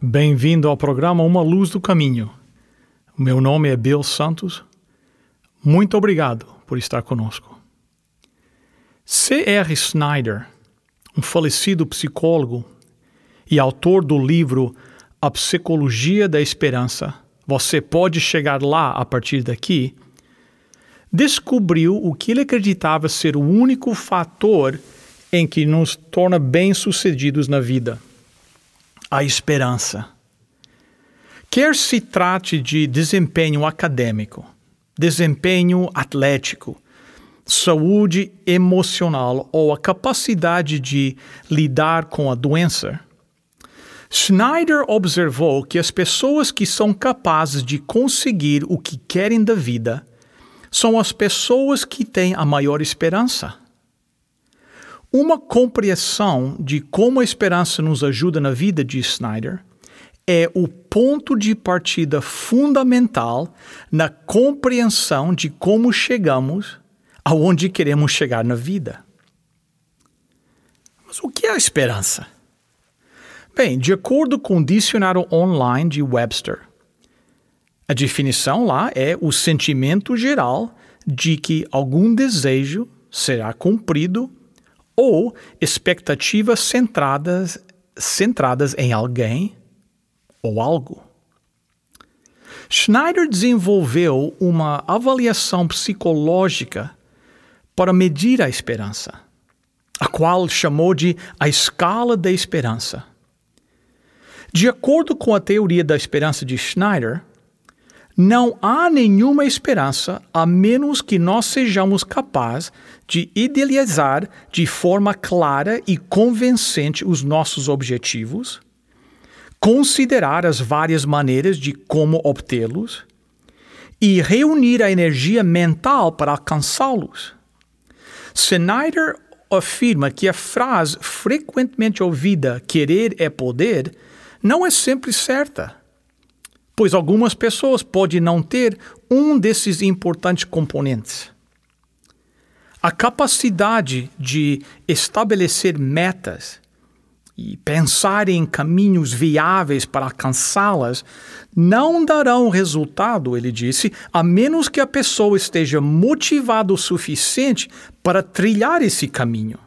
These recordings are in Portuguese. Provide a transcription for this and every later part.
Bem-vindo ao programa Uma Luz do Caminho. Meu nome é Bill Santos. Muito obrigado por estar conosco. C.R. Snyder, um falecido psicólogo e autor do livro A Psicologia da Esperança, você pode chegar lá a partir daqui, descobriu o que ele acreditava ser o único fator em que nos torna bem-sucedidos na vida a esperança. Quer se trate de desempenho acadêmico, desempenho atlético, saúde emocional ou a capacidade de lidar com a doença, Schneider observou que as pessoas que são capazes de conseguir o que querem da vida são as pessoas que têm a maior esperança. Uma compreensão de como a esperança nos ajuda na vida de Snyder é o ponto de partida fundamental na compreensão de como chegamos aonde queremos chegar na vida. Mas o que é a esperança? Bem, de acordo com o dicionário online de Webster, a definição lá é o sentimento geral de que algum desejo será cumprido ou expectativas centradas, centradas em alguém ou algo. Schneider desenvolveu uma avaliação psicológica para medir a esperança, a qual chamou de a escala da esperança. De acordo com a teoria da esperança de Schneider, não há nenhuma esperança a menos que nós sejamos capazes de idealizar de forma clara e convincente os nossos objetivos, considerar as várias maneiras de como obtê-los e reunir a energia mental para alcançá-los. Snyder afirma que a frase frequentemente ouvida querer é poder não é sempre certa pois algumas pessoas podem não ter um desses importantes componentes. A capacidade de estabelecer metas e pensar em caminhos viáveis para alcançá-las não darão resultado, ele disse, a menos que a pessoa esteja motivada o suficiente para trilhar esse caminho.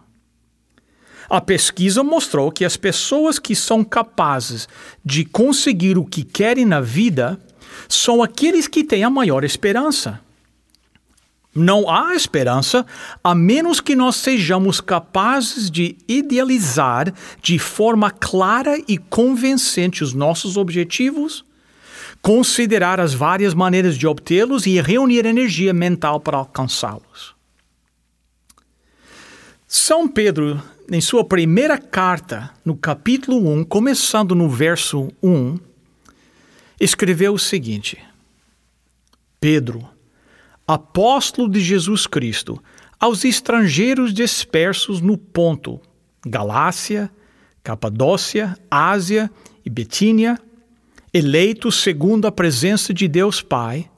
A pesquisa mostrou que as pessoas que são capazes de conseguir o que querem na vida são aqueles que têm a maior esperança. Não há esperança a menos que nós sejamos capazes de idealizar de forma clara e convincente os nossos objetivos, considerar as várias maneiras de obtê-los e reunir energia mental para alcançá-los. São Pedro em sua primeira carta, no capítulo 1, começando no verso 1, escreveu o seguinte: Pedro, apóstolo de Jesus Cristo, aos estrangeiros dispersos no Ponto, Galácia, Capadócia, Ásia e Betínia, eleitos segundo a presença de Deus Pai,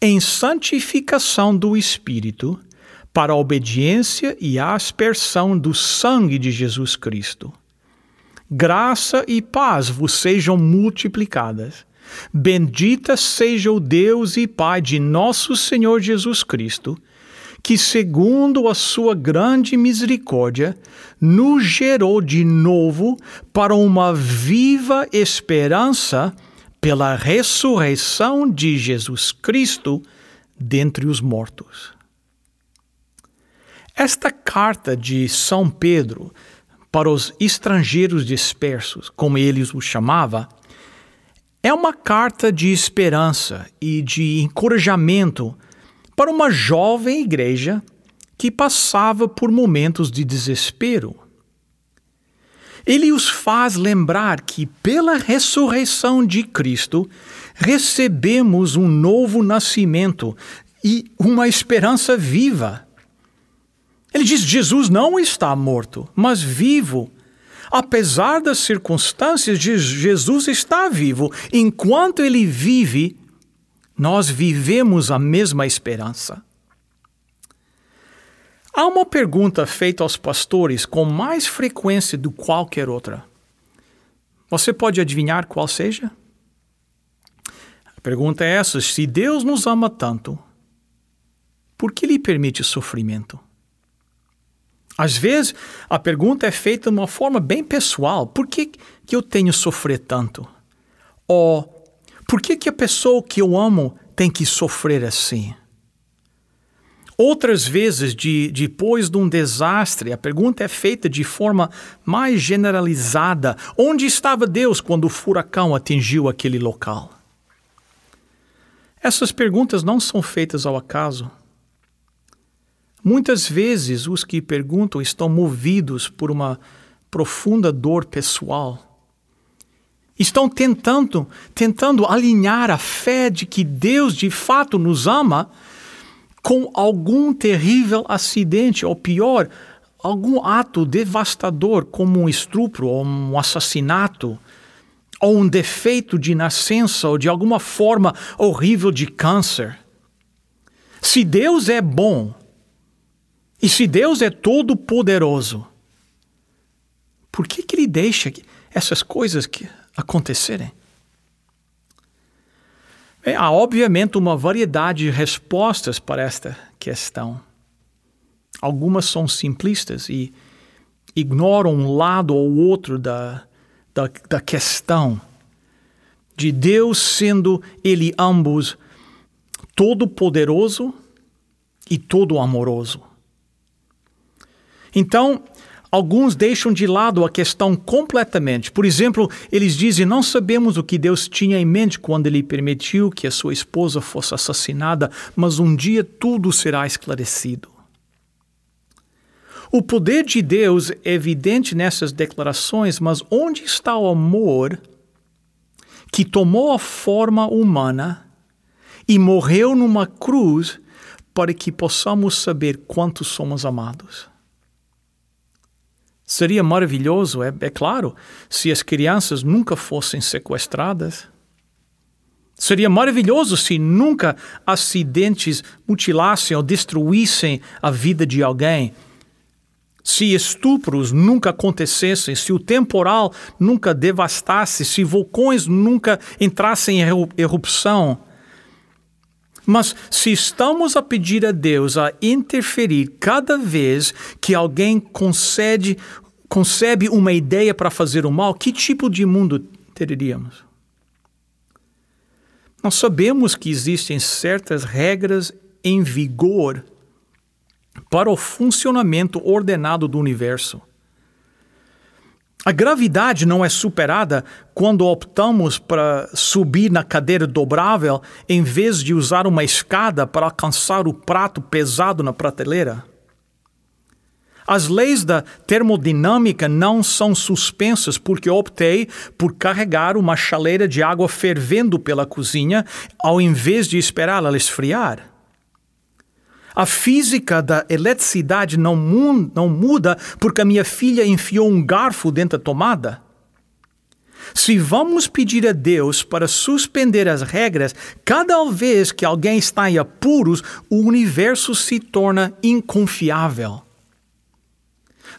em santificação do Espírito, para a obediência e a aspersão do sangue de Jesus Cristo. Graça e paz vos sejam multiplicadas. Bendita seja o Deus e Pai de nosso Senhor Jesus Cristo, que, segundo a sua grande misericórdia, nos gerou de novo para uma viva esperança pela ressurreição de Jesus Cristo dentre os mortos. Esta carta de São Pedro para os estrangeiros dispersos, como ele os chamava, é uma carta de esperança e de encorajamento para uma jovem igreja que passava por momentos de desespero. Ele os faz lembrar que, pela ressurreição de Cristo, recebemos um novo nascimento e uma esperança viva. Ele diz: Jesus não está morto, mas vivo. Apesar das circunstâncias, Jesus está vivo. Enquanto ele vive, nós vivemos a mesma esperança. Há uma pergunta feita aos pastores com mais frequência do que qualquer outra. Você pode adivinhar qual seja? A pergunta é essa: se Deus nos ama tanto, por que lhe permite sofrimento? Às vezes, a pergunta é feita de uma forma bem pessoal: por que, que eu tenho sofrer tanto? Ou por que, que a pessoa que eu amo tem que sofrer assim? Outras vezes, de, depois de um desastre, a pergunta é feita de forma mais generalizada: onde estava Deus quando o furacão atingiu aquele local? Essas perguntas não são feitas ao acaso. Muitas vezes, os que perguntam estão movidos por uma profunda dor pessoal. Estão tentando, tentando alinhar a fé de que Deus de fato nos ama com algum terrível acidente, ou pior, algum ato devastador, como um estupro ou um assassinato, ou um defeito de nascença, ou de alguma forma horrível de câncer. Se Deus é bom, e se Deus é todo-poderoso, por que, que Ele deixa essas coisas acontecerem? Bem, há obviamente uma variedade de respostas para esta questão. Algumas são simplistas e ignoram um lado ou outro da, da, da questão de Deus sendo Ele ambos todo-poderoso e todo-amoroso. Então, Alguns deixam de lado a questão completamente. Por exemplo, eles dizem: Não sabemos o que Deus tinha em mente quando ele permitiu que a sua esposa fosse assassinada, mas um dia tudo será esclarecido. O poder de Deus é evidente nessas declarações, mas onde está o amor que tomou a forma humana e morreu numa cruz para que possamos saber quanto somos amados? Seria maravilhoso, é, é claro, se as crianças nunca fossem sequestradas. Seria maravilhoso se nunca acidentes mutilassem ou destruíssem a vida de alguém. Se estupros nunca acontecessem, se o temporal nunca devastasse, se vulcões nunca entrassem em erupção. Mas se estamos a pedir a Deus a interferir cada vez que alguém concede concebe uma ideia para fazer o mal, que tipo de mundo teríamos? Nós sabemos que existem certas regras em vigor para o funcionamento ordenado do universo. A gravidade não é superada quando optamos para subir na cadeira dobrável em vez de usar uma escada para alcançar o prato pesado na prateleira. As leis da termodinâmica não são suspensas porque optei por carregar uma chaleira de água fervendo pela cozinha ao invés de esperá-la esfriar. A física da eletricidade não, mu não muda porque a minha filha enfiou um garfo dentro da tomada. Se vamos pedir a Deus para suspender as regras, cada vez que alguém está em apuros, o universo se torna inconfiável.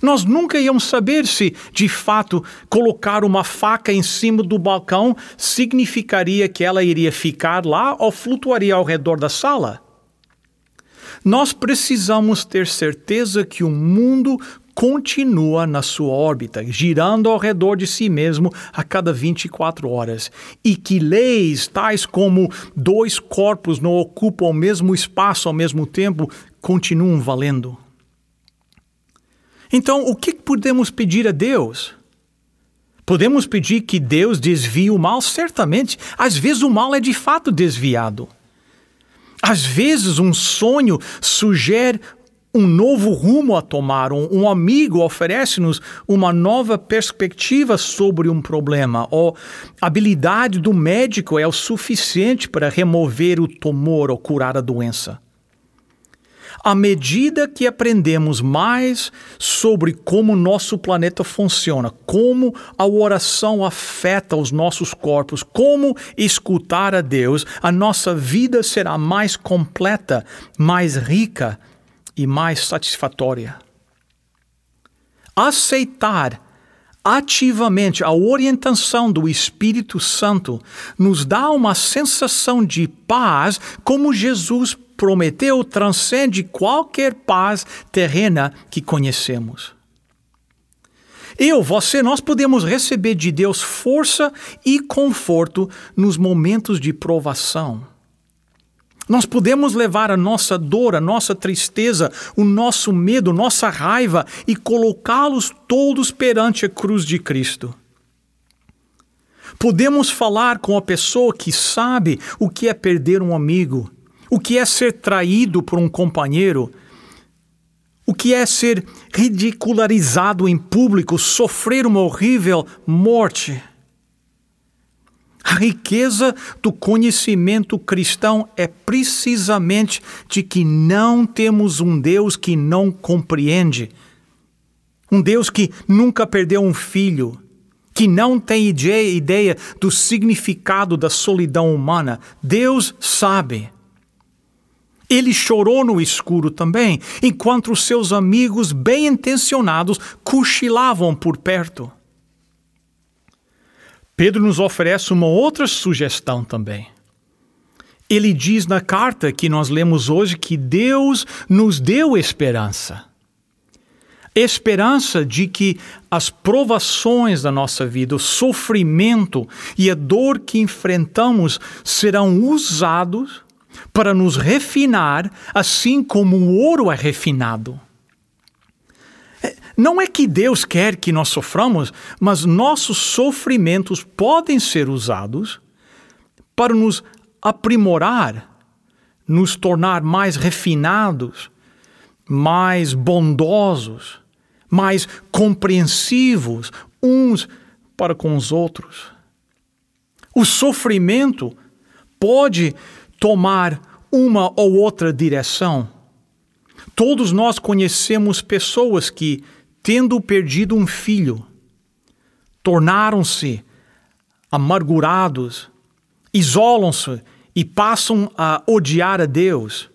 Nós nunca íamos saber se, de fato, colocar uma faca em cima do balcão significaria que ela iria ficar lá ou flutuaria ao redor da sala. Nós precisamos ter certeza que o mundo continua na sua órbita, girando ao redor de si mesmo a cada 24 horas, e que leis tais como dois corpos não ocupam o mesmo espaço ao mesmo tempo continuam valendo. Então, o que podemos pedir a Deus? Podemos pedir que Deus desvie o mal? Certamente. Às vezes o mal é de fato desviado. Às vezes, um sonho sugere um novo rumo a tomar. Um, um amigo oferece-nos uma nova perspectiva sobre um problema. Ou a habilidade do médico é o suficiente para remover o tumor ou curar a doença. À medida que aprendemos mais sobre como nosso planeta funciona, como a oração afeta os nossos corpos, como escutar a Deus, a nossa vida será mais completa, mais rica e mais satisfatória. Aceitar ativamente a orientação do Espírito Santo nos dá uma sensação de paz, como Jesus prometeu, transcende qualquer paz terrena que conhecemos. Eu, você, nós podemos receber de Deus força e conforto nos momentos de provação. Nós podemos levar a nossa dor, a nossa tristeza, o nosso medo, nossa raiva e colocá-los todos perante a cruz de Cristo. Podemos falar com a pessoa que sabe o que é perder um amigo, o que é ser traído por um companheiro, o que é ser ridicularizado em público, sofrer uma horrível morte. A riqueza do conhecimento cristão é precisamente de que não temos um Deus que não compreende, um Deus que nunca perdeu um filho, que não tem ideia do significado da solidão humana. Deus sabe. Ele chorou no escuro também, enquanto os seus amigos bem intencionados cochilavam por perto. Pedro nos oferece uma outra sugestão também. Ele diz na carta que nós lemos hoje que Deus nos deu esperança. Esperança de que as provações da nossa vida, o sofrimento e a dor que enfrentamos serão usados para nos refinar, assim como o ouro é refinado. Não é que Deus quer que nós soframos, mas nossos sofrimentos podem ser usados para nos aprimorar, nos tornar mais refinados, mais bondosos, mais compreensivos uns para com os outros. O sofrimento pode tomar uma ou outra direção. Todos nós conhecemos pessoas que tendo perdido um filho, tornaram-se amargurados, isolam-se e passam a odiar a Deus.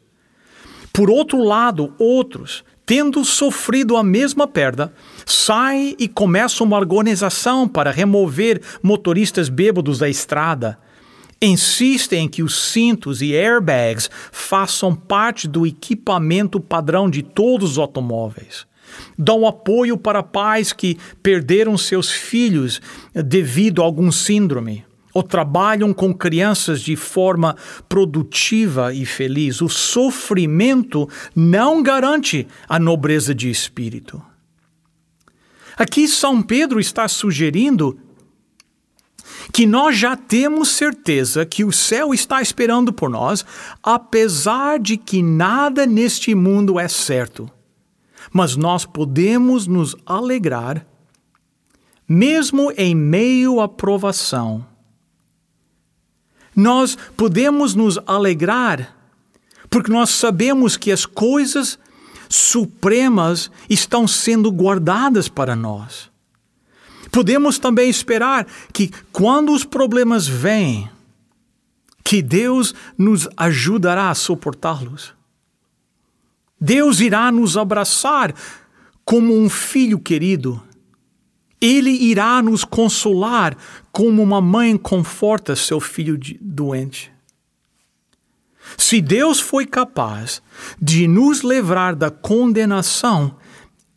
Por outro lado, outros, tendo sofrido a mesma perda, saem e começam uma organização para remover motoristas bêbados da estrada. Insistem em que os cintos e airbags façam parte do equipamento padrão de todos os automóveis dão apoio para pais que perderam seus filhos devido a algum síndrome, ou trabalham com crianças de forma produtiva e feliz. O sofrimento não garante a nobreza de espírito. Aqui São Pedro está sugerindo que nós já temos certeza que o céu está esperando por nós, apesar de que nada neste mundo é certo mas nós podemos nos alegrar, mesmo em meio à provação. Nós podemos nos alegrar porque nós sabemos que as coisas supremas estão sendo guardadas para nós. Podemos também esperar que quando os problemas vêm, que Deus nos ajudará a suportá-los. Deus irá nos abraçar como um filho querido. Ele irá nos consolar como uma mãe conforta seu filho doente. Se Deus foi capaz de nos livrar da condenação,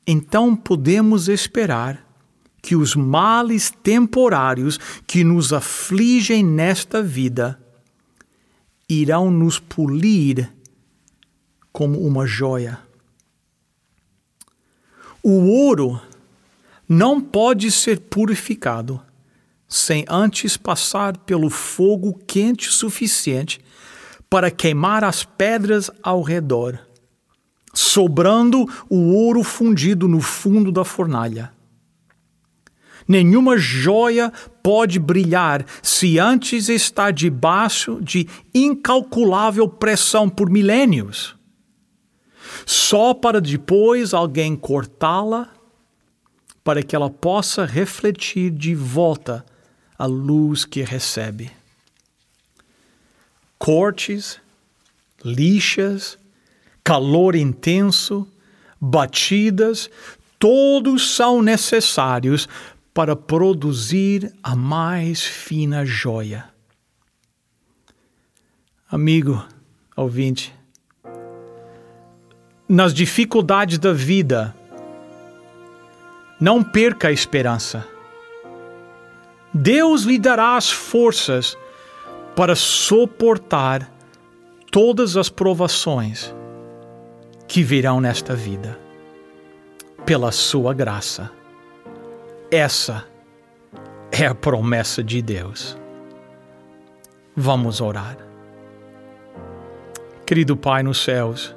então podemos esperar que os males temporários que nos afligem nesta vida irão nos polir como uma joia. O ouro não pode ser purificado sem antes passar pelo fogo quente suficiente para queimar as pedras ao redor, sobrando o ouro fundido no fundo da fornalha. Nenhuma joia pode brilhar se antes está debaixo de incalculável pressão por milênios, só para depois alguém cortá-la para que ela possa refletir de volta a luz que recebe. Cortes, lixas, calor intenso, batidas, todos são necessários para produzir a mais fina joia. Amigo, ouvinte, nas dificuldades da vida, não perca a esperança. Deus lhe dará as forças para suportar todas as provações que virão nesta vida, pela sua graça. Essa é a promessa de Deus. Vamos orar. Querido Pai nos céus,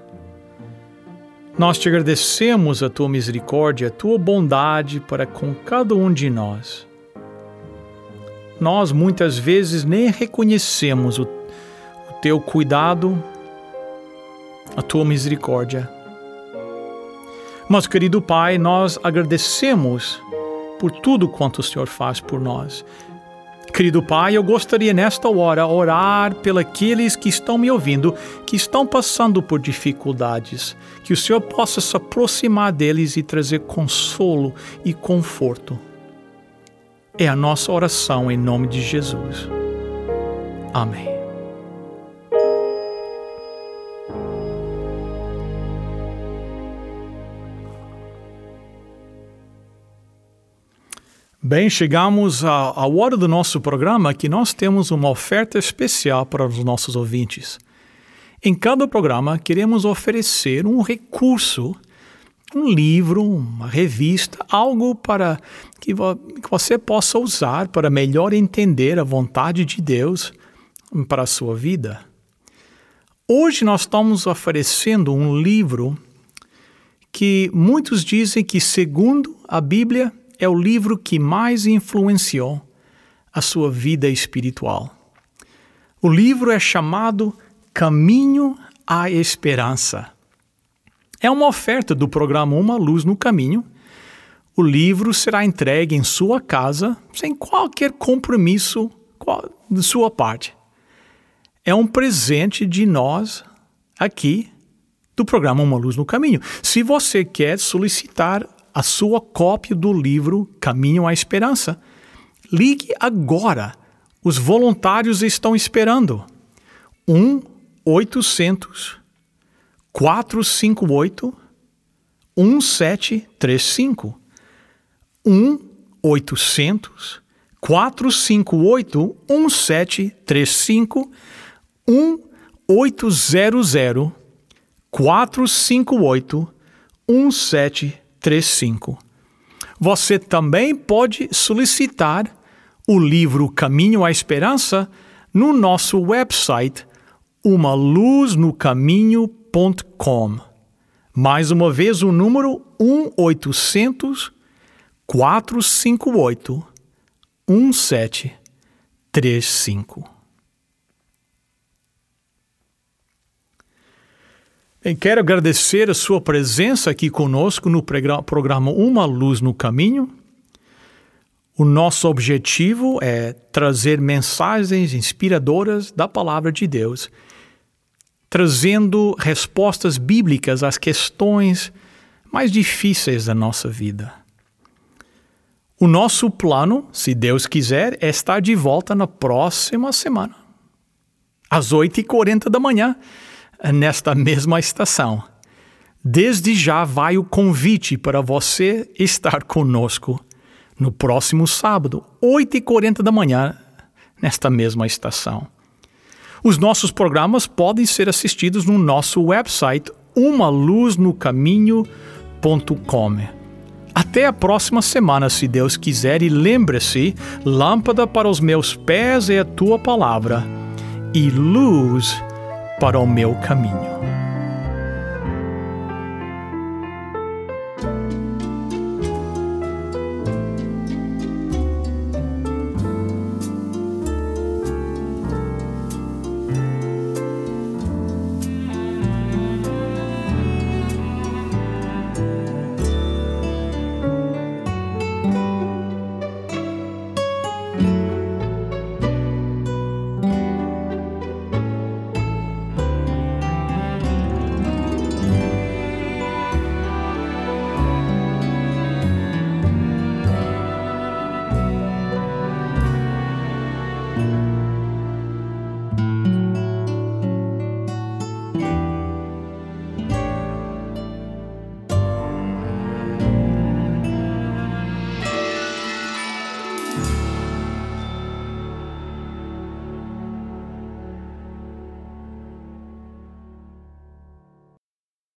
nós te agradecemos a tua misericórdia, a tua bondade para com cada um de nós. Nós muitas vezes nem reconhecemos o, o teu cuidado, a tua misericórdia. Mas, querido Pai, nós agradecemos por tudo quanto o Senhor faz por nós. Querido Pai, eu gostaria nesta hora orar pelos que estão me ouvindo, que estão passando por dificuldades, que o Senhor possa se aproximar deles e trazer consolo e conforto. É a nossa oração em nome de Jesus. Amém. Bem, chegamos à, hora do nosso programa que nós temos uma oferta especial para os nossos ouvintes. Em cada programa, queremos oferecer um recurso, um livro, uma revista, algo para que, vo que você possa usar para melhor entender a vontade de Deus para a sua vida. Hoje nós estamos oferecendo um livro que muitos dizem que, segundo a Bíblia, é o livro que mais influenciou a sua vida espiritual. O livro é chamado Caminho à Esperança. É uma oferta do programa Uma Luz no Caminho. O livro será entregue em sua casa sem qualquer compromisso de sua parte. É um presente de nós aqui do programa Uma Luz no Caminho. Se você quer solicitar a sua cópia do livro Caminho à Esperança. Ligue agora. Os voluntários estão esperando. 1 800 458 1735. 1 800 458 1735 1 800 458 1735 35. Você também pode solicitar o livro Caminho à Esperança no nosso website umaluznocaminho.com. Mais uma vez o número 1 800 458 1735. Quero agradecer a sua presença aqui conosco no programa Uma Luz no Caminho. O nosso objetivo é trazer mensagens inspiradoras da Palavra de Deus, trazendo respostas bíblicas às questões mais difíceis da nossa vida. O nosso plano, se Deus quiser, é estar de volta na próxima semana, às 8h40 da manhã nesta mesma estação. Desde já vai o convite para você estar conosco no próximo sábado, 8h40 da manhã, nesta mesma estação. Os nossos programas podem ser assistidos no nosso website umaluznocaminho.com. Até a próxima semana, se Deus quiser, e lembre-se: lâmpada para os meus pés é a tua palavra, e luz para o meu caminho.